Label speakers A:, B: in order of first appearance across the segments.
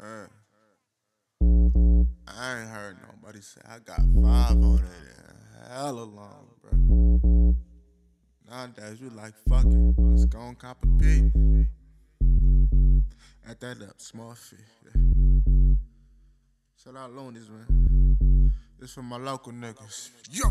A: Uh, I ain't heard nobody say I got five on it in hella long, bro. Nowadays, you like fucking. Let's go and cop a P. Add that up, small fee. Yeah. Shout out Luniz, man. This for my local niggas. Yo!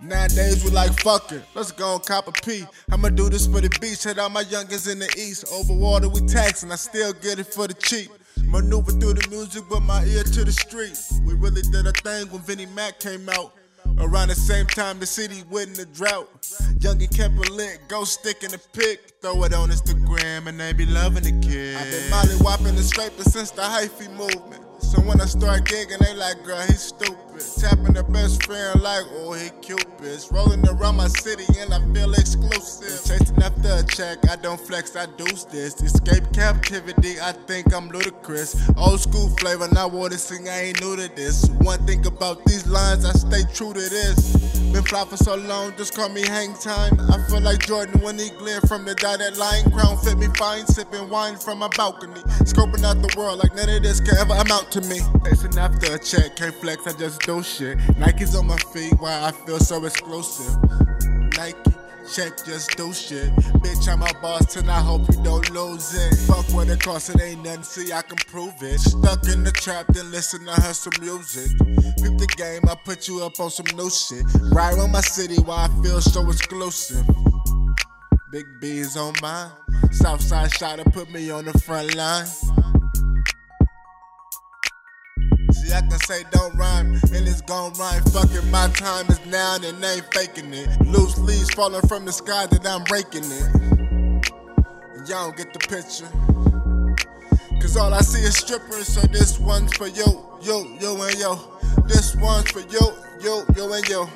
A: Nowadays we like fucking. Let's go and cop a P. I'ma do this for the beach. Head out my youngins in the east. Over water we taxing. I still get it for the cheap. Maneuver through the music with my ear to the street. We really did a thing when Vinnie Mac came out. Around the same time the city went in the drought. Young and kept it lit, go stick in the pic. Throw it on Instagram and they be loving the kid. I've been molly whopping and scraping since the hyphy movement. So when I start gigging, they like, girl, he's stupid. Tapping the best friend like, oh, he cupid. Rolling around my city and I feel exclusive. Chasing after a check, I don't flex, I do this. Escape captivity, I think I'm ludicrous. Old school flavor, not what to sing, I ain't new to this. One thing about these lines, I stay true to this. Been fly for so long, just call me hang time. I feel like Jordan when he glare from the dotted line. Crown fit me fine, sipping wine from my balcony. Scoping out the world like none of this can ever amount to me. Chasing after a check, can't flex, I just do shit. Nike's on my feet, why I feel so exclusive. Nike. Check, just do shit. Bitch, I'm a boss, and I hope you don't lose it. Fuck what it costs, it ain't nothing, see, I can prove it. Stuck in the trap, then listen to some music. Peep the game, I put you up on some new shit. Ride on my city, why I feel so exclusive. Big B is on mine. Southside shot to put me on the front line. I can say don't rhyme, and it's gon' rhyme. Fucking my time is now, and they ain't faking it. Loose leaves falling from the sky that I'm breaking it. Y'all don't get the picture. Cause all I see is strippers, so this one's for you, yo, yo, and yo. This one's for you, yo, yo, and yo.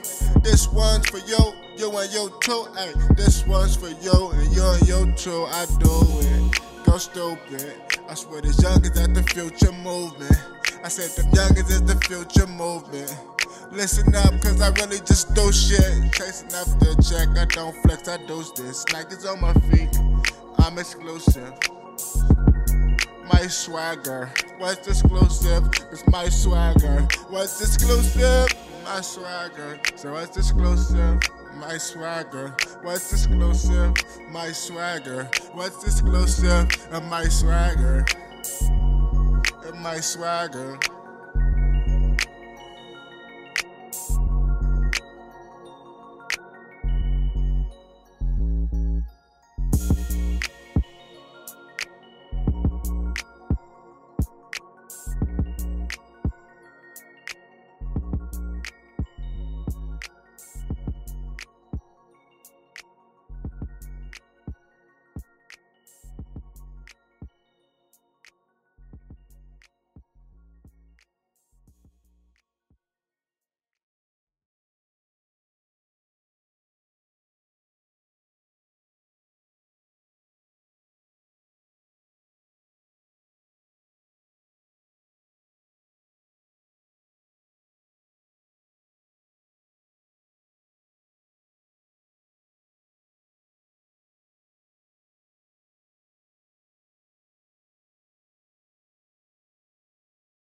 A: This one's for you, yo, and yo, too. Ay, this one's for you, and yo, and yo, too. I do it. Go stupid. I swear this young is at the future movement. I said the youngest is the future movement. Listen up, cause I really just do shit. Chasing after a check, I don't flex, I do this. Nike's on my feet, I'm exclusive. My swagger, what's exclusive? It's my swagger. What's exclusive? My swagger. So what's exclusive? My swagger. What's exclusive? My swagger. What's exclusive? My swagger my swagger.